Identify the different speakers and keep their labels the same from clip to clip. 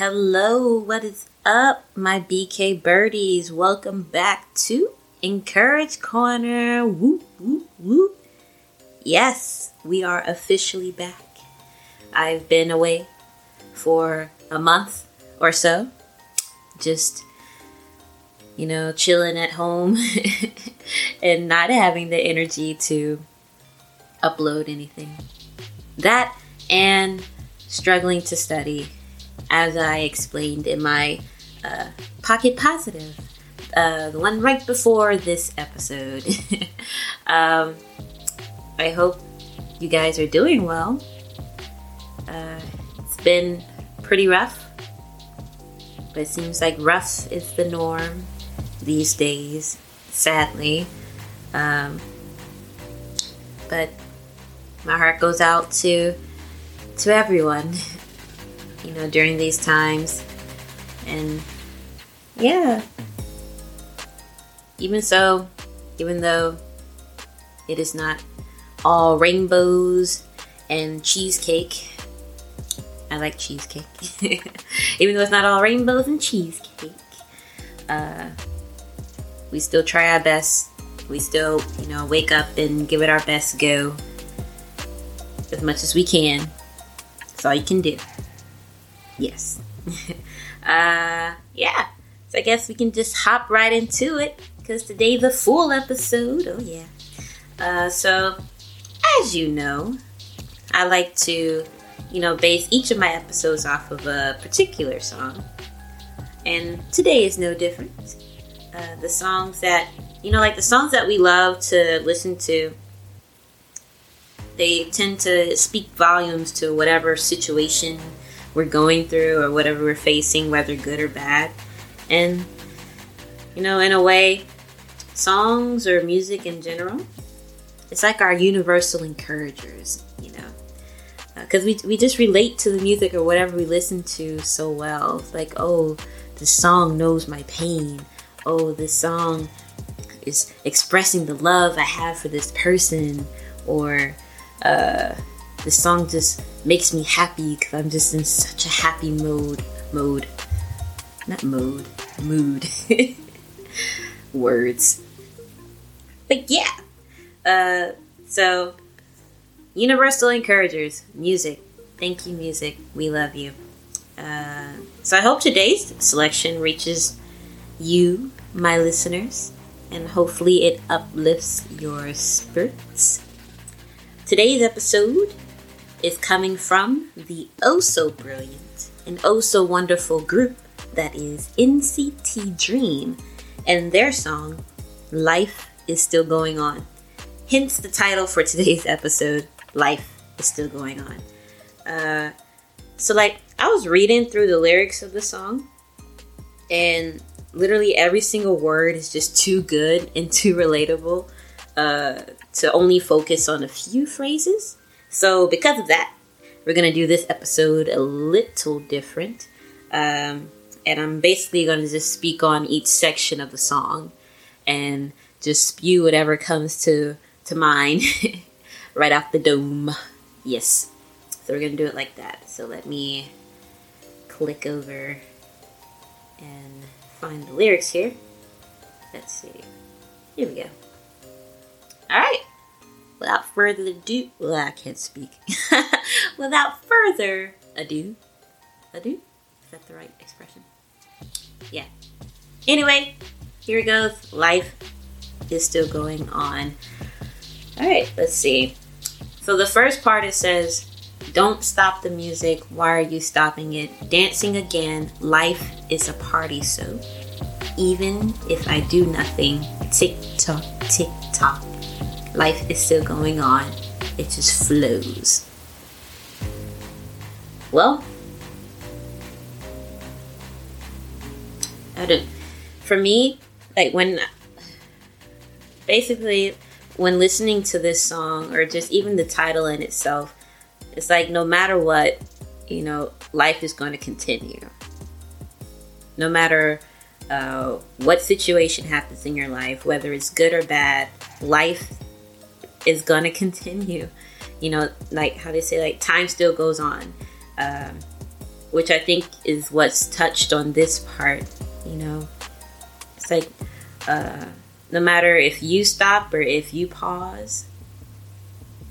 Speaker 1: Hello. What is up, my BK birdies? Welcome back to Encourage Corner. Whoop, whoop, whoop. Yes, we are officially back. I've been away for a month or so. Just, you know, chilling at home and not having the energy to upload anything. That and struggling to study, as I explained in my uh, Pocket Positive, uh, the one right before this episode. um, I hope you guys are doing well. Uh, it's been pretty rough, but it seems like rough is the norm these days, sadly. Um, but my heart goes out to to everyone, you know, during these times. And yeah, even so, even though it is not all rainbows and cheesecake, I like cheesecake. even though it's not all rainbows and cheesecake, uh, we still try our best. We still, you know, wake up and give it our best go as much as we can that's all you can do. Yes. uh, yeah. So I guess we can just hop right into it because today's a full episode. Oh, yeah. Uh, so, as you know, I like to, you know, base each of my episodes off of a particular song. And today is no different. Uh, the songs that, you know, like the songs that we love to listen to they tend to speak volumes to whatever situation we're going through or whatever we're facing, whether good or bad. And, you know, in a way, songs or music in general, it's like our universal encouragers, you know. Because uh, we, we just relate to the music or whatever we listen to so well. It's like, oh, this song knows my pain. Oh, this song is expressing the love I have for this person. Or, uh, the song just makes me happy because I'm just in such a happy mode. Mode. Not mode. Mood. Words. But yeah. Uh, so, Universal Encouragers, music. Thank you, music. We love you. Uh, so, I hope today's selection reaches you, my listeners, and hopefully it uplifts your spirits. Today's episode is coming from the oh so brilliant and oh so wonderful group that is NCT Dream and their song Life is Still Going On. Hence the title for today's episode Life is Still Going On. Uh, so, like, I was reading through the lyrics of the song and literally every single word is just too good and too relatable uh, to only focus on a few phrases. So, because of that, we're going to do this episode a little different. Um, and I'm basically going to just speak on each section of the song and just spew whatever comes to, to mind right off the dome. Yes. So, we're going to do it like that. So, let me click over and find the lyrics here. Let's see. Here we go. All right. Without further ado, well, I can't speak. Without further ado, ado? Is that the right expression? Yeah. Anyway, here it goes. Life is still going on. All right, let's see. So the first part it says, Don't stop the music. Why are you stopping it? Dancing again. Life is a party, so even if I do nothing, tick tock, tick tock, life is still going on. It just flows. Well, I don't. For me, like when, basically, when listening to this song or just even the title in itself, it's like no matter what, you know, life is going to continue. No matter uh, what situation happens in your life, whether it's good or bad, life is gonna continue. You know, like how they say, like time still goes on. Um, which I think is what's touched on this part. You know, it's like uh, no matter if you stop or if you pause,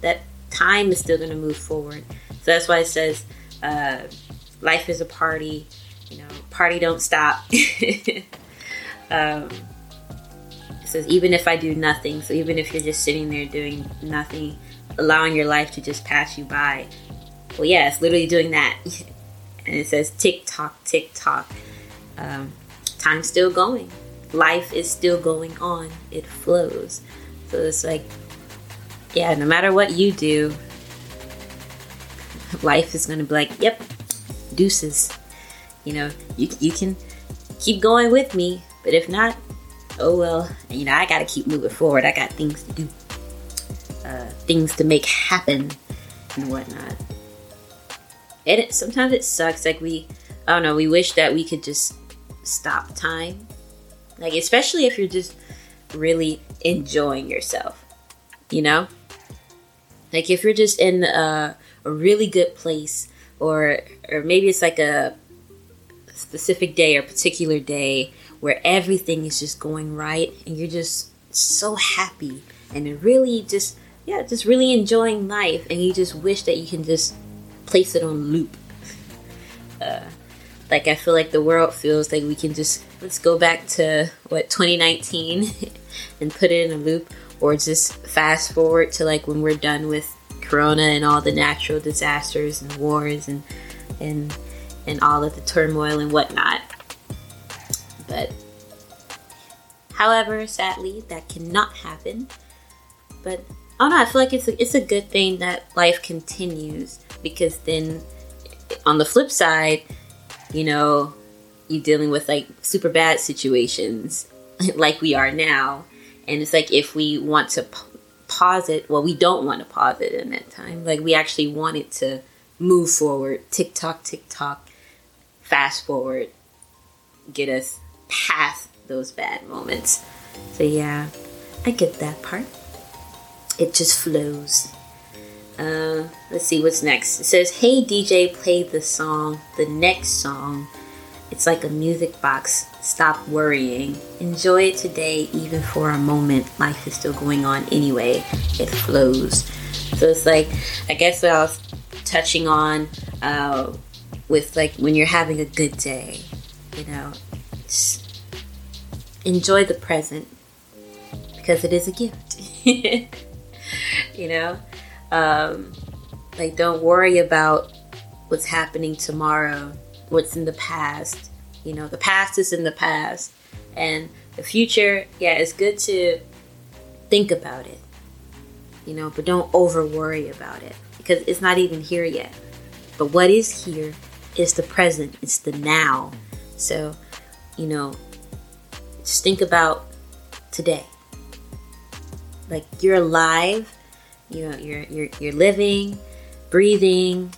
Speaker 1: that time is still going to move forward. So that's why it says uh, life is a party. You know, party don't stop. um, says even if I do nothing, so even if you're just sitting there doing nothing, allowing your life to just pass you by. Well, yeah, it's literally doing that. and it says tick tock, tick tock. Um, time's still going. Life is still going on. It flows. So it's like, yeah, no matter what you do, life is going to be like, yep, deuces. You know, you, you can keep going with me, but if not, oh well. You know, I got to keep moving forward. I got things to do, uh, things to make happen and whatnot. And it, sometimes it sucks. Like we, I don't know, we wish that we could just stop time. Like, especially if you're just really enjoying yourself, you know? Like if you're just in a, a really good place or or maybe it's like a specific day or particular day where everything is just going right and you're just so happy and really just yeah just really enjoying life and you just wish that you can just place it on loop uh, like i feel like the world feels like we can just let's go back to what 2019 and put it in a loop or just fast forward to like when we're done with corona and all the natural disasters and wars and and and all of the turmoil and whatnot. But however, sadly, that cannot happen. But I don't know. I feel like it's a, it's a good thing that life continues because then, on the flip side, you know, you're dealing with like super bad situations like we are now, and it's like if we want to pause it, well, we don't want to pause it in that time. Like we actually want it to move forward, tick tock, tick tock, fast forward, get us past those bad moments. So yeah, I get that part. It just flows. Uh, let's see what's next. It says, "Hey DJ, play the song. The next song. It's like a music box. Stop worrying. Enjoy it today, even for a moment. Life is still going on anyway. It flows." So it's like, I guess what I was touching on uh, with like when you're having a good day, you know, enjoy the present because it is a gift. you know, um, like don't worry about what's happening tomorrow, what's in the past. You know, the past is in the past, and the future. Yeah, it's good to think about it. You know, but don't over worry about it because it's not even here yet. But what is here is the present, it's the now. So, you know, just think about today. Like you're alive, you know, you're you're you're living, breathing,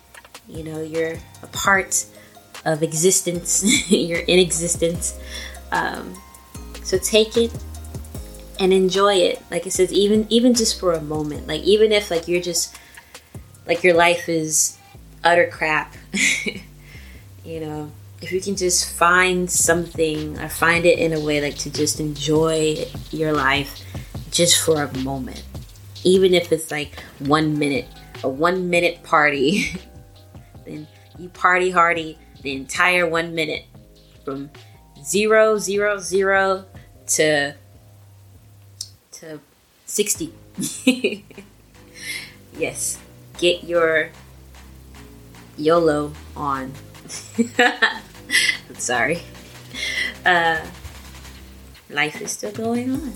Speaker 1: you know, you're a part of existence, you're in existence. Um, so take it and enjoy it. Like it says, even even just for a moment. Like even if like you're just like your life is utter crap. you know, if you can just find something or find it in a way like to just enjoy your life just for a moment. Even if it's like one minute, a one minute party, then you party hardy the entire one minute from zero, zero, zero to to 60. yes, get your YOLO on. sorry. Uh, life is still going on.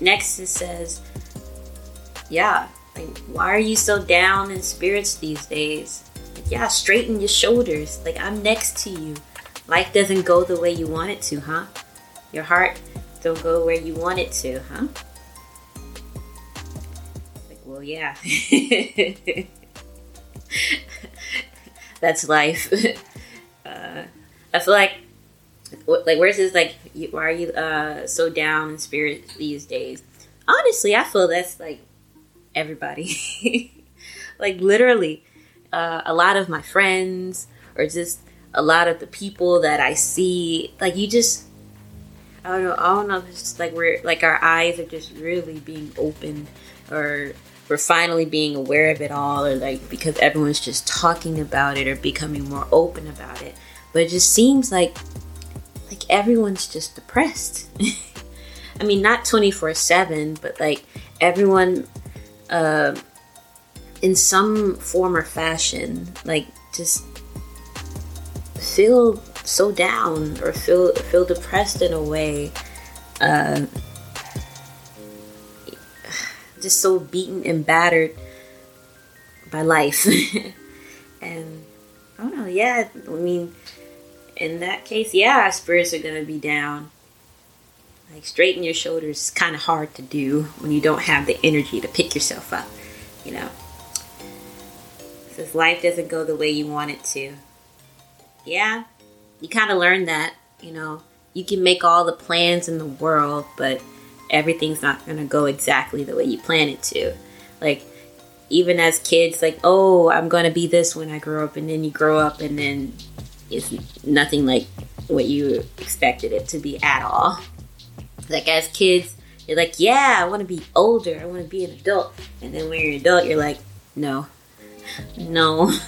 Speaker 1: Next, it says, Yeah, like, why are you so down in spirits these days? Like, yeah, straighten your shoulders. Like, I'm next to you. Life doesn't go the way you want it to, huh? Your heart don't go where you want it to, huh? Like, well, yeah. That's life. uh, I feel like, like, where's this, like, why are you uh, so down in spirit these days? Honestly, I feel that's like everybody. like, literally, uh, a lot of my friends or just a lot of the people that I see. Like you just, I don't know. I don't know. It's just like we're like our eyes are just really being opened, or we're finally being aware of it all, or like because everyone's just talking about it or becoming more open about it. But it just seems like like everyone's just depressed. I mean, not twenty four seven, but like everyone. Uh, in some form or fashion, like just feel so down or feel feel depressed in a way. Uh, just so beaten and battered by life. and I don't know, yeah, I mean, in that case, yeah, our spirits are gonna be down. Like straighten your shoulders is kind of hard to do when you don't have the energy to pick yourself up, you know. Says life doesn't go the way you want it to. Yeah, you kind of learn that, you know. You can make all the plans in the world, but everything's not going to go exactly the way you plan it to. Like, even as kids, like, oh, I'm going to be this when I grow up, and then you grow up, and then it's nothing like what you expected it to be at all. Like, as kids, you're like, yeah, I want to be older, I want to be an adult. And then when you're an adult, you're like, no, no.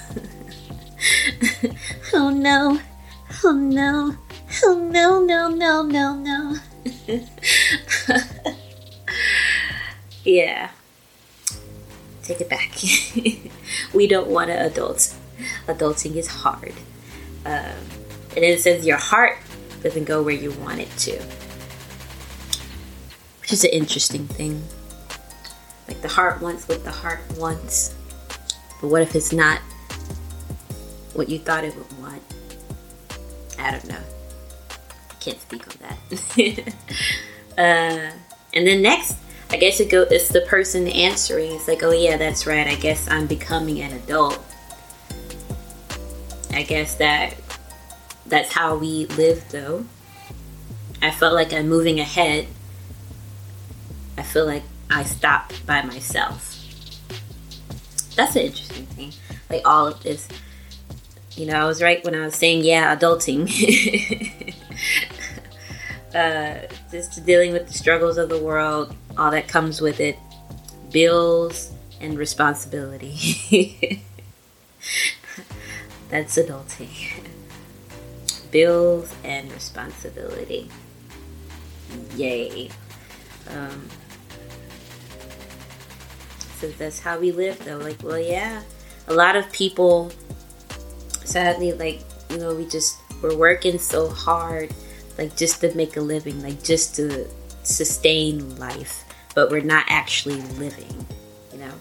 Speaker 1: oh no. Oh no. Oh no, no, no, no, no. yeah. Take it back. we don't want to adult. Adulting is hard. Um, and it says your heart doesn't go where you want it to. Which is an interesting thing. Like the heart wants what the heart wants. But what if it's not what you thought it would want? I don't know. Can't speak on that. uh, and then next, I guess it go. It's the person answering. It's like, oh yeah, that's right. I guess I'm becoming an adult. I guess that that's how we live, though. I felt like I'm moving ahead. I feel like I stopped by myself that's an interesting thing. Like all of this. You know, I was right when I was saying, yeah, adulting. uh, just dealing with the struggles of the world, all that comes with it, bills and responsibility. That's adulting. bills and responsibility. Yay. Um, because that's how we live though like well yeah a lot of people sadly like you know we just we're working so hard like just to make a living like just to sustain life but we're not actually living you know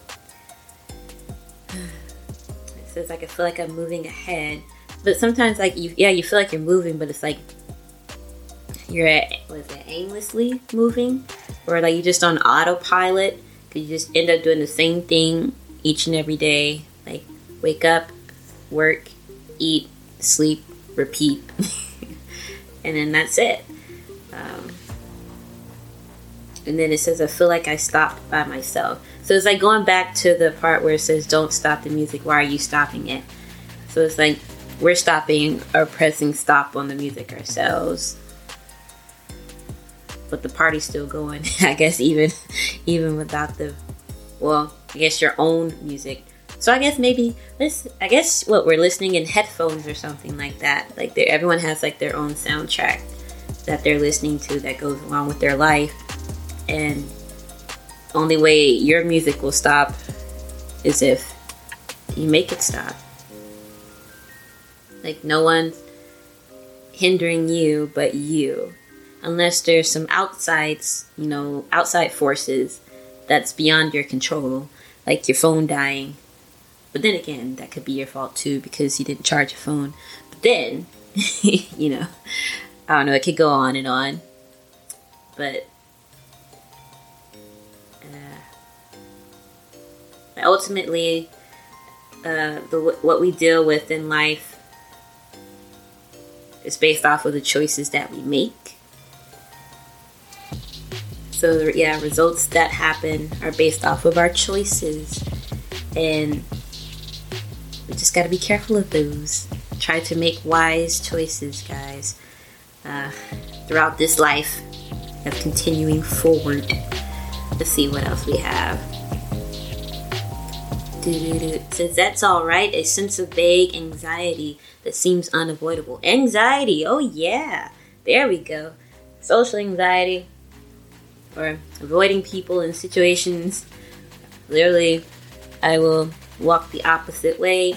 Speaker 1: it says like i feel like i'm moving ahead but sometimes like you yeah you feel like you're moving but it's like you're at was it aimlessly moving or like you're just on autopilot Cause you just end up doing the same thing each and every day. Like wake up, work, eat, sleep, repeat, and then that's it. Um, and then it says, I feel like I stopped by myself. So it's like going back to the part where it says, Don't stop the music. Why are you stopping it? So it's like we're stopping or pressing stop on the music ourselves but the party's still going. I guess even even without the well, I guess your own music. So I guess maybe this. I guess what we're listening in headphones or something like that. Like everyone has like their own soundtrack that they're listening to that goes along with their life, and only way your music will stop is if you make it stop. Like no one's hindering you but you unless there's some outsides, you know, outside forces that's beyond your control, like your phone dying. But then again, that could be your fault too because you didn't charge your phone. But then, you know, I don't know, it could go on and on. But uh, ultimately, uh, the what we deal with in life is based off of the choices that we make so yeah, results that happen are based off of our choices, and just got to be careful of those try to make wise choices, guys, uh, throughout this life of continuing forward. Let's see what else we have. Says that's all right. A sense of vague anxiety that seems unavoidable. Anxiety. Oh yeah, there we go. Social anxiety or avoiding people in situations. Literally, I will walk the opposite way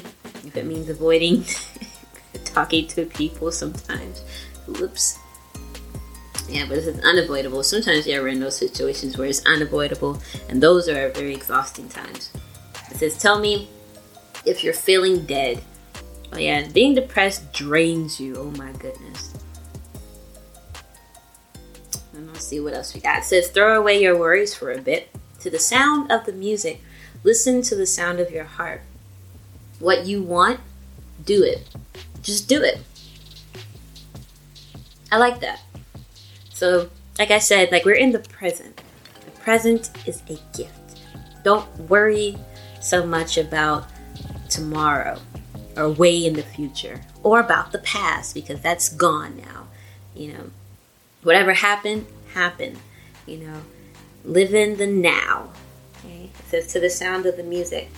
Speaker 1: if it means avoiding talking to people sometimes. Whoops. Yeah, but it's unavoidable. Sometimes you're in those situations where it's unavoidable, and those are very exhausting times. It says, Tell me if you're feeling dead. Oh, yeah, being depressed drains you. Oh, my goodness. And let's see what else we got. It says, Throw away your worries for a bit. To the sound of the music, listen to the sound of your heart. What you want, do it. Just do it. I like that. So, like I said, like we're in the present. The present is a gift. Don't worry so much about tomorrow or way in the future or about the past because that's gone now. You know, whatever happened, happened. You know, live in the now. To the sound of the music,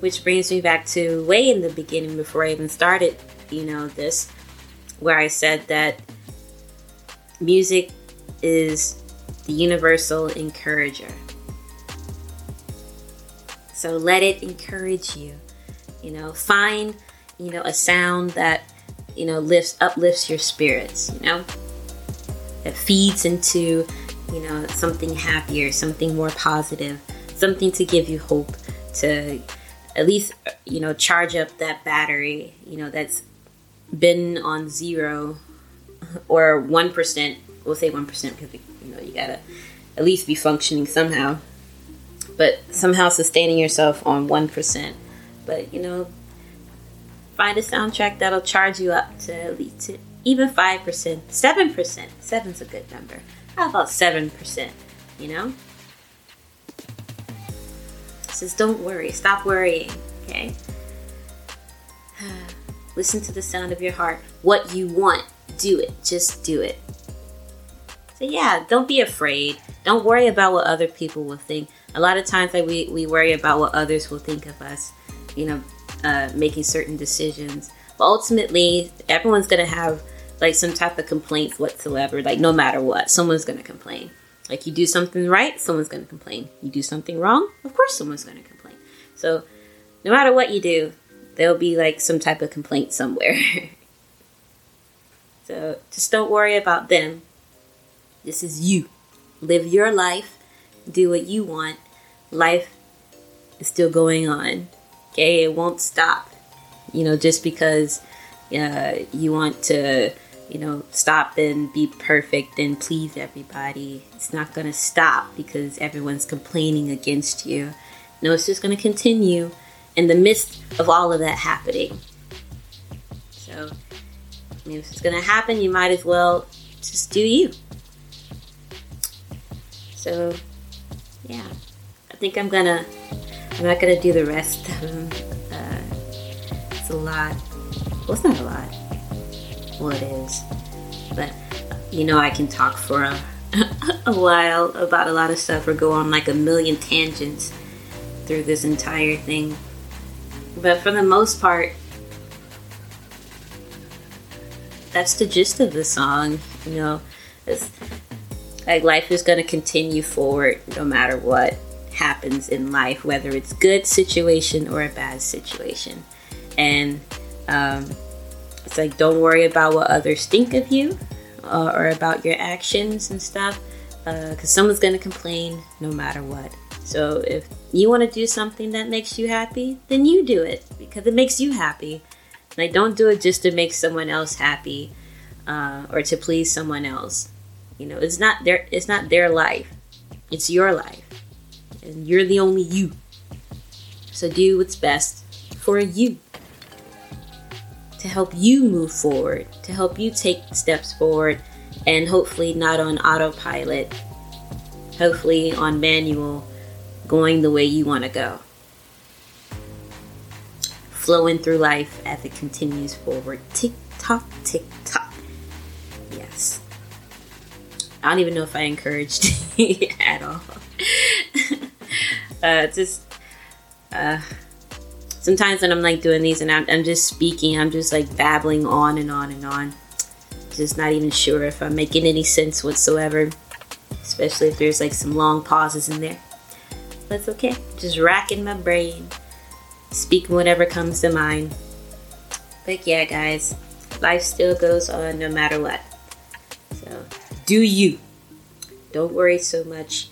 Speaker 1: which brings me back to way in the beginning before I even started. You know, this where I said that music is the universal encourager. So let it encourage you. You know, find, you know, a sound that, you know, lifts uplifts your spirits, you know, that feeds into, you know, something happier, something more positive, something to give you hope to at least, you know, charge up that battery, you know, that's been on zero or 1% we'll say 1% because you know you gotta at least be functioning somehow but somehow sustaining yourself on 1% but you know find a soundtrack that'll charge you up to at least to even 5% 7% 7's a good number. How about 7% you know don't worry stop worrying okay listen to the sound of your heart what you want do it just do it so yeah, don't be afraid. Don't worry about what other people will think. A lot of times, like we, we worry about what others will think of us, you know, uh, making certain decisions. But ultimately, everyone's gonna have like some type of complaints whatsoever. Like no matter what, someone's gonna complain. Like you do something right, someone's gonna complain. You do something wrong, of course, someone's gonna complain. So no matter what you do, there'll be like some type of complaint somewhere. so just don't worry about them this is you. Live your life. Do what you want. Life is still going on. Okay, it won't stop. You know, just because uh, you want to, you know, stop and be perfect and please everybody, it's not going to stop because everyone's complaining against you. No, it's just going to continue in the midst of all of that happening. So, I mean, if it's going to happen, you might as well just do you. So, yeah, I think I'm gonna. I'm not gonna do the rest of them. Uh, it's a lot. Well, it's not a lot. It is, but you know, I can talk for a, a while about a lot of stuff or go on like a million tangents through this entire thing. But for the most part, that's the gist of the song. You know, it's, like life is going to continue forward no matter what happens in life, whether it's good situation or a bad situation. And um, it's like don't worry about what others think of you uh, or about your actions and stuff, because uh, someone's going to complain no matter what. So if you want to do something that makes you happy, then you do it because it makes you happy. Like don't do it just to make someone else happy uh, or to please someone else. You know, it's not their it's not their life. It's your life. And you're the only you. So do what's best for you. To help you move forward, to help you take steps forward and hopefully not on autopilot. Hopefully on manual going the way you want to go. flowing through life as it continues forward. Tick tock, tick tock. Yes. I don't even know if I encouraged at all. uh, just uh, sometimes when I'm like doing these and I'm, I'm just speaking, I'm just like babbling on and on and on. Just not even sure if I'm making any sense whatsoever, especially if there's like some long pauses in there. That's okay. Just racking my brain, speaking whatever comes to mind. But yeah, guys, life still goes on no matter what. So do you. Don't worry so much.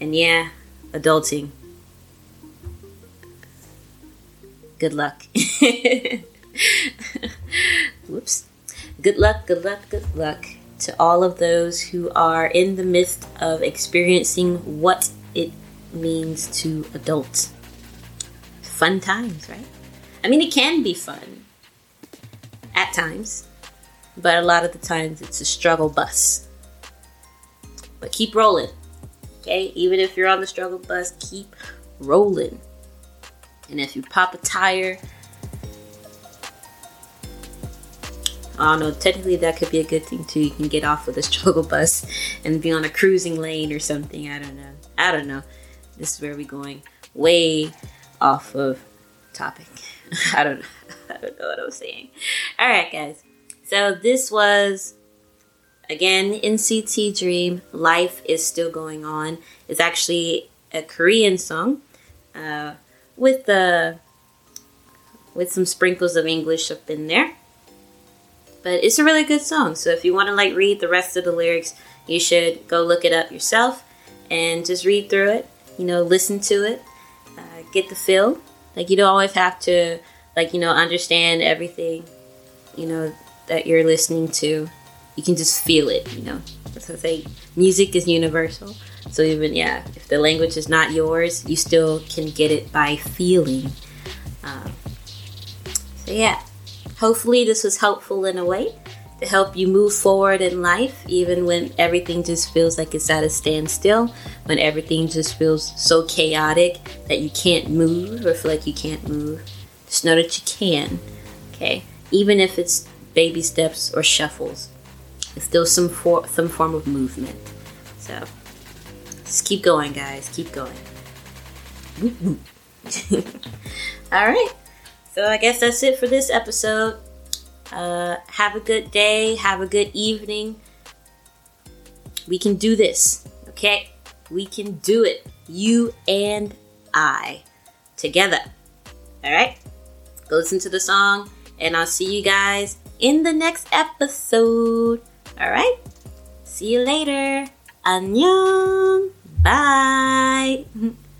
Speaker 1: And yeah, adulting. Good luck. Whoops. Good luck, good luck, good luck to all of those who are in the midst of experiencing what it means to adult. Fun times, right? I mean, it can be fun at times, but a lot of the times it's a struggle bus. But keep rolling, okay? Even if you're on the struggle bus, keep rolling. And if you pop a tire, I don't know, technically that could be a good thing too. You can get off of the struggle bus and be on a cruising lane or something. I don't know. I don't know. This is where we're going way off of topic. I don't know. I don't know what I'm saying. All right, guys. So this was again NCT Dream. Life is still going on. It's actually a Korean song uh, with the with some sprinkles of English up in there. But it's a really good song. So if you want to like read the rest of the lyrics, you should go look it up yourself and just read through it. You know, listen to it, uh, get the feel. Like you don't always have to like you know understand everything. You know that you're listening to. You can just feel it. You know, So say, music is universal. So even yeah, if the language is not yours, you still can get it by feeling. Um, so yeah, hopefully this was helpful in a way to help you move forward in life, even when everything just feels like it's at a standstill, when everything just feels so chaotic that you can't move or feel like you can't move. Just know that you can, okay? Even if it's baby steps or shuffles, still some for- some form of movement. So just keep going, guys. Keep going. All right. So I guess that's it for this episode. Uh, have a good day. Have a good evening. We can do this, okay? We can do it. You and I together. All right? Go listen to the song, and I'll see you guys in the next episode. All right? See you later. 안녕. Bye.